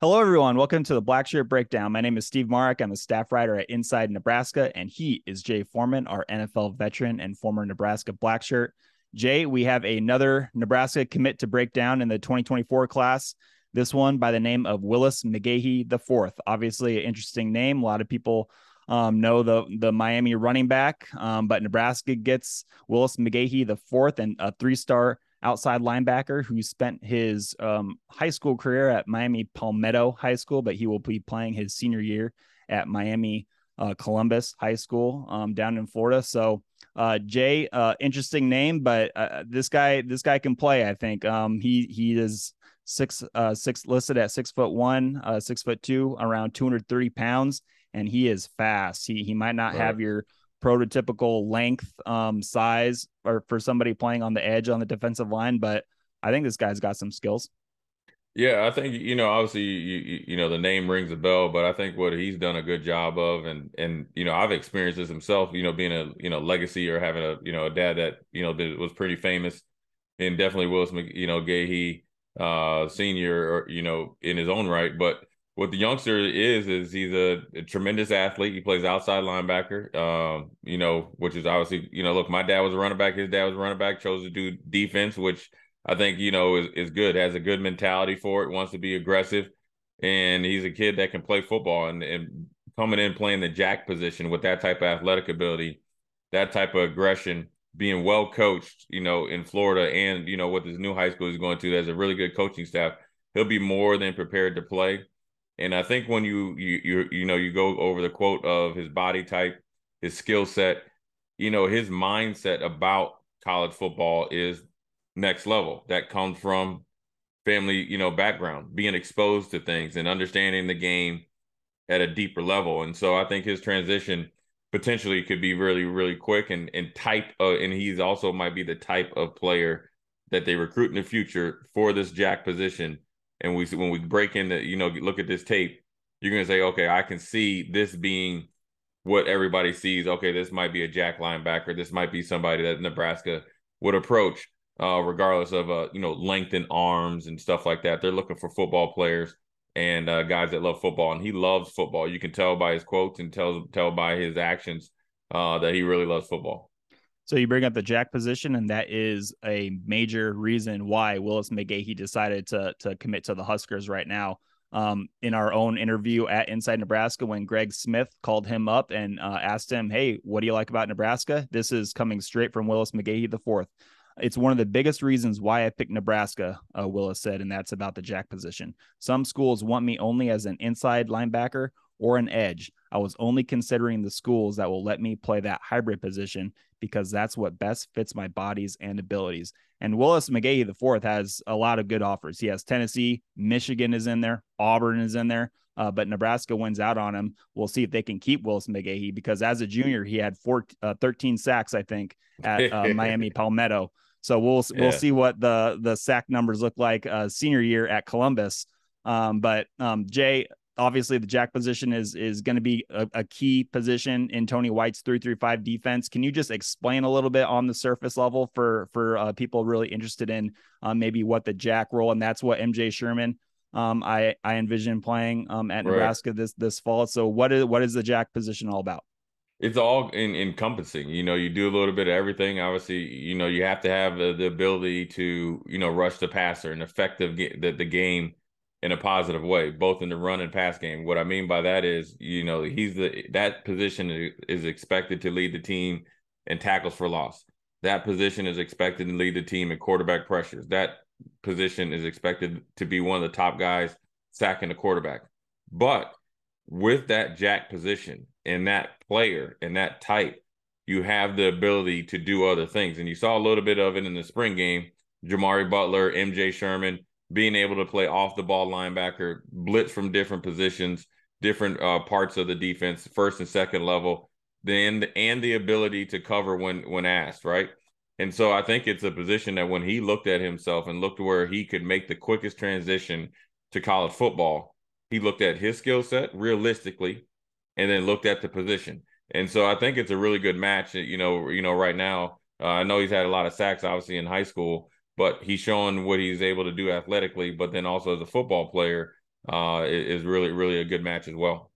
Hello, everyone. Welcome to the Blackshirt Breakdown. My name is Steve Marik. I'm a staff writer at Inside Nebraska, and he is Jay Foreman, our NFL veteran and former Nebraska Black Shirt. Jay, we have another Nebraska commit to break down in the 2024 class. This one by the name of Willis McGahee the fourth. Obviously, an interesting name. A lot of people um, know the the Miami running back, um, but Nebraska gets Willis McGahee the fourth and a three star outside linebacker who spent his um, high school career at Miami Palmetto High School, but he will be playing his senior year at Miami uh, Columbus High School um, down in Florida. So, uh, Jay, uh, interesting name, but uh, this guy, this guy can play. I think um, he he is six uh, six listed at six foot one, uh, six foot two, around two hundred thirty pounds, and he is fast. He he might not right. have your prototypical length, um, size, or for somebody playing on the edge on the defensive line. But I think this guy's got some skills. Yeah, I think you know, obviously, you, you know, the name rings a bell, but I think what he's done a good job of, and and you know, I've experienced this himself. You know, being a you know legacy or having a you know a dad that you know that was pretty famous, and definitely Willis, you know, Gahee, uh, senior, or you know, in his own right, but what the youngster is is he's a, a, tremendous athlete. He plays outside linebacker. Um, you know, which is obviously, you know, look, my dad was a running back, his dad was a running back, chose to do defense, which I think, you know, is, is good, has a good mentality for it, wants to be aggressive. And he's a kid that can play football and, and coming in playing the jack position with that type of athletic ability, that type of aggression, being well coached, you know, in Florida and, you know, what this new high school is going to, there's a really good coaching staff. He'll be more than prepared to play and I think when you you you you know you go over the quote of his body type, his skill set, you know, his mindset about college football is next level. That comes from family, you know, background, being exposed to things and understanding the game at a deeper level. And so I think his transition potentially could be really, really quick and and type of, and he's also might be the type of player that they recruit in the future for this jack position and we when we break into you know look at this tape you're to say okay i can see this being what everybody sees. Okay this might be a jack linebacker. This might be somebody that nebraska would approach uh, regardless of uh, you know length and arms and stuff like that. They're looking for football players and uh, guys that love football and he loves football. You can tell by his quotes and tell tell by his actions uh, that he really loves football so you bring up the jack position, and that is a major reason why Willis McGahee decided to to commit to the Huskers right now. Um, in our own interview at Inside Nebraska, when Greg Smith called him up and uh, asked him, "Hey, what do you like about Nebraska?" This is coming straight from Willis McGahee the fourth. It's one of the biggest reasons why I picked Nebraska, uh, Willis said, and that's about the jack position. Some schools want me only as an inside linebacker or an edge. I was only considering the schools that will let me play that hybrid position because that's what best fits my bodies and abilities. And Willis McGahee the fourth has a lot of good offers. He has Tennessee, Michigan is in there, Auburn is in there. Uh, but Nebraska wins out on him. We'll see if they can keep Willis McGahee because as a junior, he had four, uh, 13 sacks, I think, at uh, Miami Palmetto. So we'll yeah. we'll see what the the sack numbers look like uh, senior year at Columbus. Um, but um, Jay, obviously the jack position is is going to be a, a, key position in Tony White's 335 defense. Can you just explain a little bit on the surface level for for uh, people really interested in uh, maybe what the jack role and that's what MJ Sherman um, I I envision playing um, at Nebraska this this fall. So what is what is the jack position all about? It's all in, encompassing. You know, you do a little bit of everything. Obviously, you know, you have to have the, the ability to you know rush the passer and effective the, the game in a positive way, both in the run and pass game. What I mean by that is, you know, he's the that position is expected to lead the team in tackles for loss. That position is expected to lead the team in quarterback pressures. That position is expected to be one of the top guys sacking the quarterback. But with that jack position and that player and that type, you have the ability to do other things. And you saw a little bit of it in the spring game. Jimari Butler, MJ Sherman, being able to play off the ball linebacker, blitz from different positions, different uh, parts of the defense, first and second level, then and the ability to cover when when asked, right? And so I think it's a position that when he looked at himself and looked where he could make the quickest transition to college football, he looked at his skill set realistically and then looked at the position. And so I think it's a really good match. You know, you know, right now, uh, I know he's had a lot of sacks, obviously in high school, but he's showing what he's able to do athletically, but then also as a football player, uh, is really really a good match as well.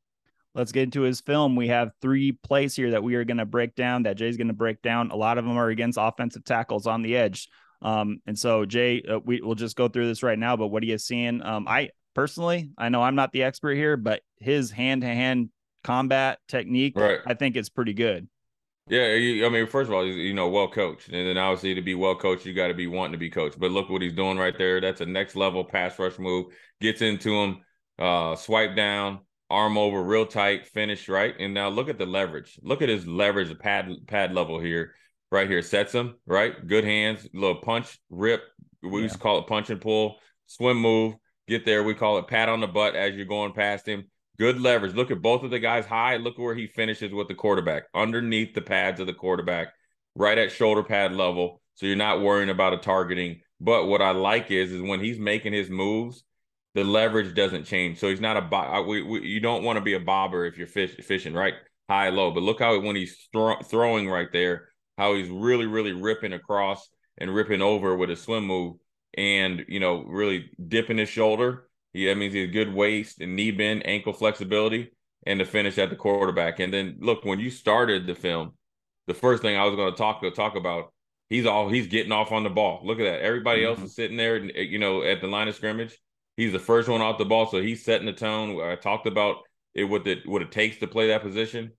Let's get into his film. We have three plays here that we are going to break down. That Jay's going to break down. A lot of them are against offensive tackles on the edge. Um, and so Jay, uh, we will just go through this right now. But what are you seeing? Um, I personally, I know I'm not the expert here, but his hand to hand combat technique, right. I think is pretty good. Yeah, I mean, first of all, you know, well coached, and then obviously to be well coached, you got to be wanting to be coached. But look what he's doing right there. That's a next level pass rush move. Gets into him, uh, swipe down, arm over, real tight, finish right. And now look at the leverage. Look at his leverage, the pad pad level here, right here. Sets him right. Good hands, little punch, rip. We yeah. used to call it punch and pull, swim move. Get there. We call it pat on the butt as you're going past him Good leverage. Look at both of the guys high. Look where he finishes with the quarterback underneath the pads of the quarterback, right at shoulder pad level. So you're not worrying about a targeting. But what I like is, is when he's making his moves, the leverage doesn't change. So he's not a bob. We, we, you don't want to be a bobber if you're fish, fishing right high low. But look how when he's throwing right there, how he's really really ripping across and ripping over with a swim move, and you know really dipping his shoulder he, that means he has good waist and knee bend, ankle flexibility, and the finish at the quarterback. And then look, when you started the film, the first thing I was going to talk talk about, he's all he's getting off on the ball. Look at that. Everybody mm-hmm. else is sitting there, you know, at the line of scrimmage. He's the first one off the ball, so he's setting the tone. I talked about it what it what it takes to play that position,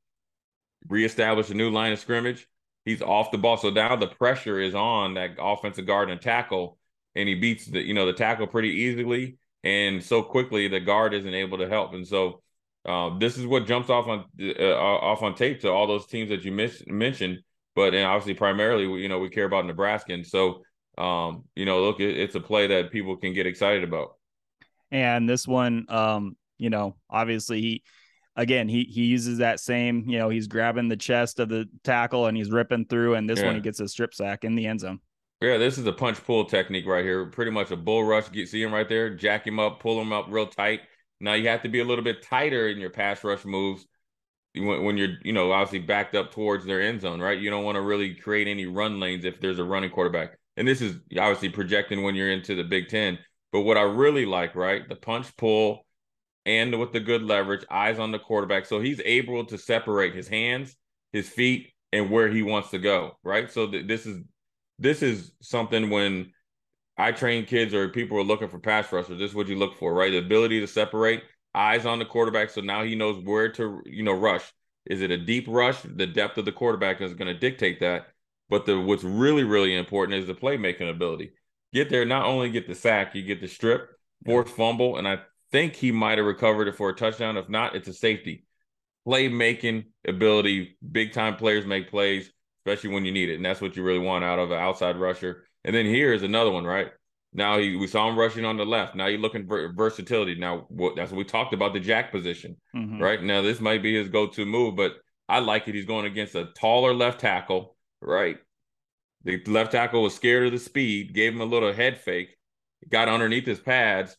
reestablish a new line of scrimmage. He's off the ball, so now the pressure is on that offensive guard and tackle, and he beats the you know the tackle pretty easily and so quickly the guard isn't able to help. And so uh, this is what jumps off on uh, off on tape to all those teams that you miss, mentioned. But and obviously, primarily, you know, we care about Nebraska, and so um, you know, look, it, it's a play that people can get excited about. And this one, um, you know, obviously he again he he uses that same you know he's grabbing the chest of the tackle and he's ripping through and this yeah. one he gets a strip sack in the end zone yeah, this is a punch pull technique right here. Pretty much a bull rush. Get see him right there, jack him up, pull him up real tight. Now you have to be a little bit tighter in your pass rush moves when, when you're, you know, obviously backed up towards their end zone, right? You don't want to really create any run lanes if there's a running quarterback. And this is obviously projecting when you're into the Big Ten. But what I really like, right, the punch pull and with the good leverage, eyes on the quarterback. So he's able to separate his hands, his feet, and where he wants to go, right? So th- this is this is something when I train kids or people are looking for pass rushers. This is what you look for, right? The ability to separate, eyes on the quarterback, so now he knows where to you know rush. Is it a deep rush? The depth of the quarterback is going to dictate that. But the what's really really important is the playmaking ability. Get there, not only get the sack, you get the strip, force fumble, and I think he might have recovered it for a touchdown. If not, it's a safety. Playmaking ability, big time players make plays especially when you need it. And that's what you really want out of an outside rusher. And then here is another one, right? Now he, we saw him rushing on the left. Now you're looking for versatility. Now what, that's what we talked about the jack position, mm-hmm. right? Now this might be his go-to move, but I like it. He's going against a taller left tackle, right? The left tackle was scared of the speed, gave him a little head fake, got underneath his pads,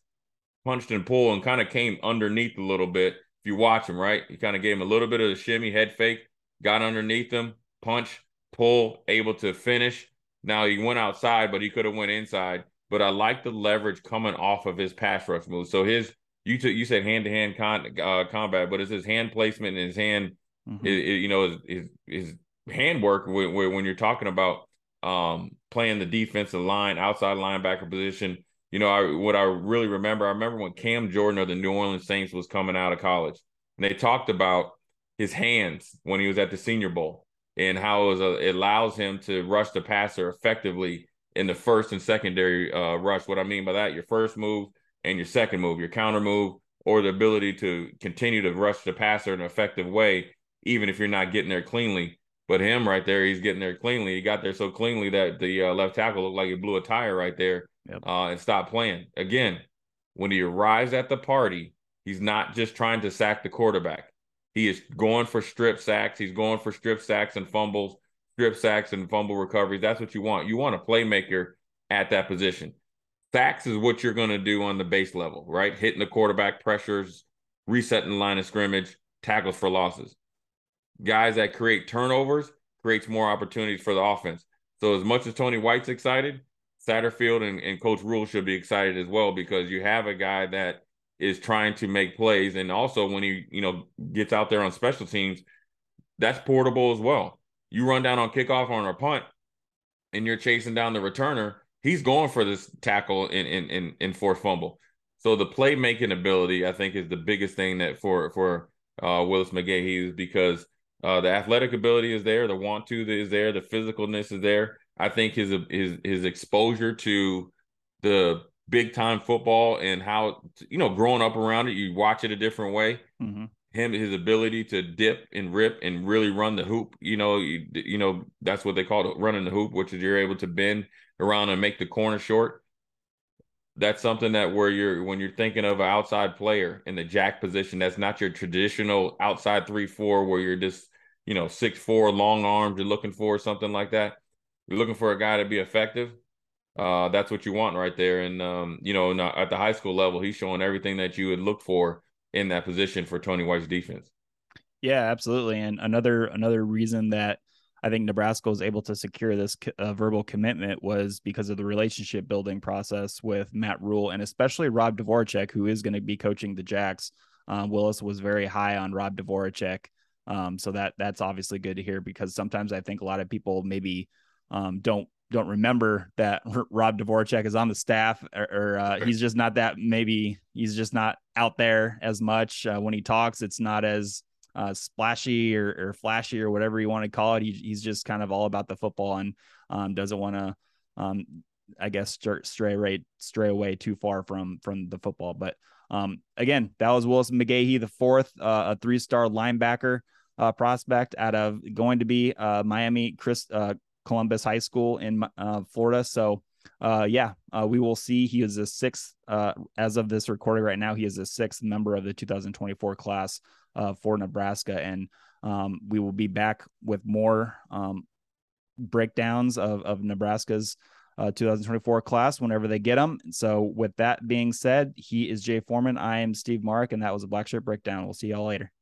punched and pulled, and kind of came underneath a little bit. If you watch him, right, he kind of gave him a little bit of a shimmy head fake, got underneath him, punch, pull, able to finish. Now he went outside, but he could have went inside. But I like the leverage coming off of his pass rush move. So his you took you said hand to hand combat, but it's his hand placement and his hand, mm-hmm. it, it, you know, his, his his work when, when you're talking about um, playing the defensive line, outside linebacker position. You know, I what I really remember, I remember when Cam Jordan of the New Orleans Saints was coming out of college, and they talked about his hands when he was at the Senior Bowl and how it, a, it, allows him to rush the passer effectively in the first and secondary uh, rush. What I mean by that, your first move and your second move, your counter move, or the ability to continue to rush the passer in an effective way, even if you're not getting there cleanly. But him right there, he's getting there cleanly. He got there so cleanly that the uh, left tackle looked like he blew a tire right there yep. uh, and stopped playing. Again, when he arrives at the party, he's not just trying to sack the quarterback. He is going for strip sacks. He's going for strip sacks and fumbles, strip sacks and fumble recoveries. That's what you want. You want a playmaker at that position. Sacks is what you're going to do on the base level, right? Hitting the quarterback pressures, resetting the line of scrimmage, tackles for losses. Guys that create turnovers creates more opportunities for the offense. So as much as Tony White's excited, Satterfield and, and Coach Rhule should be excited as well because you have a guy that is trying to make plays, and also when he you know gets out there on special teams, that's portable as well. You run down on kickoff on a punt, and you're chasing down the returner. He's going for this tackle in in in, in forced fumble. So the playmaking ability, I think, is the biggest thing that for for uh, Willis McGahee is because uh, the athletic ability is there, the want to is there, the physicalness is there. I think his his his exposure to the big time football and how you know growing up around it, you watch it a different way. Mm-hmm. Him, his ability to dip and rip and really run the hoop. You know, you, you know that's what they call it, running the hoop, which is you're able to bend around and make the corner short. That's something that where you're when you're thinking of an outside player in the jack position, that's not your traditional outside three four where you're just you know six four long arms. You're looking for something like that you're looking for a guy to be effective, uh, that's what you want right there. And um, you know, at the high school level, he's showing everything that you would look for in that position for Tony White's defense. Yeah, absolutely. And another another reason that I think Nebraska was able to secure this uh, verbal commitment was because of the relationship building process with Matt Rhule and especially Rob Dvorak, who is going to be coaching the Jacks. Um, Willis was very high on Rob Dvorak. Um, so that that's obviously good to hear because sometimes I think a lot of people maybe um, don't don't remember that Rob Dvorak is on the staff, or, or uh, he's just not that. Maybe he's just not out there as much uh, when he talks. It's not as uh, splashy or, or, flashy or whatever you want to call it. He, he's just kind of all about the football and um, doesn't want to, um, I guess, stray right stray away too far from from the football. But um, again, that was Willis McGahee, the fourth, uh, a three star linebacker uh, prospect out of going to be uh, Miami Chris uh, Columbus High School in uh, Florida. So, uh, yeah, uh, we will see. He is the sixth, uh, as of this recording right now, he is the sixth member of the 2024 class uh, for Nebraska. And um, we will be back with more um, breakdowns of, of Nebraska's uh, 2024 class whenever they get them. So, with that being said, he is Jay Foreman. I am Steve Marik, and that was a Blackshirt Breakdown. We'll see y'all later.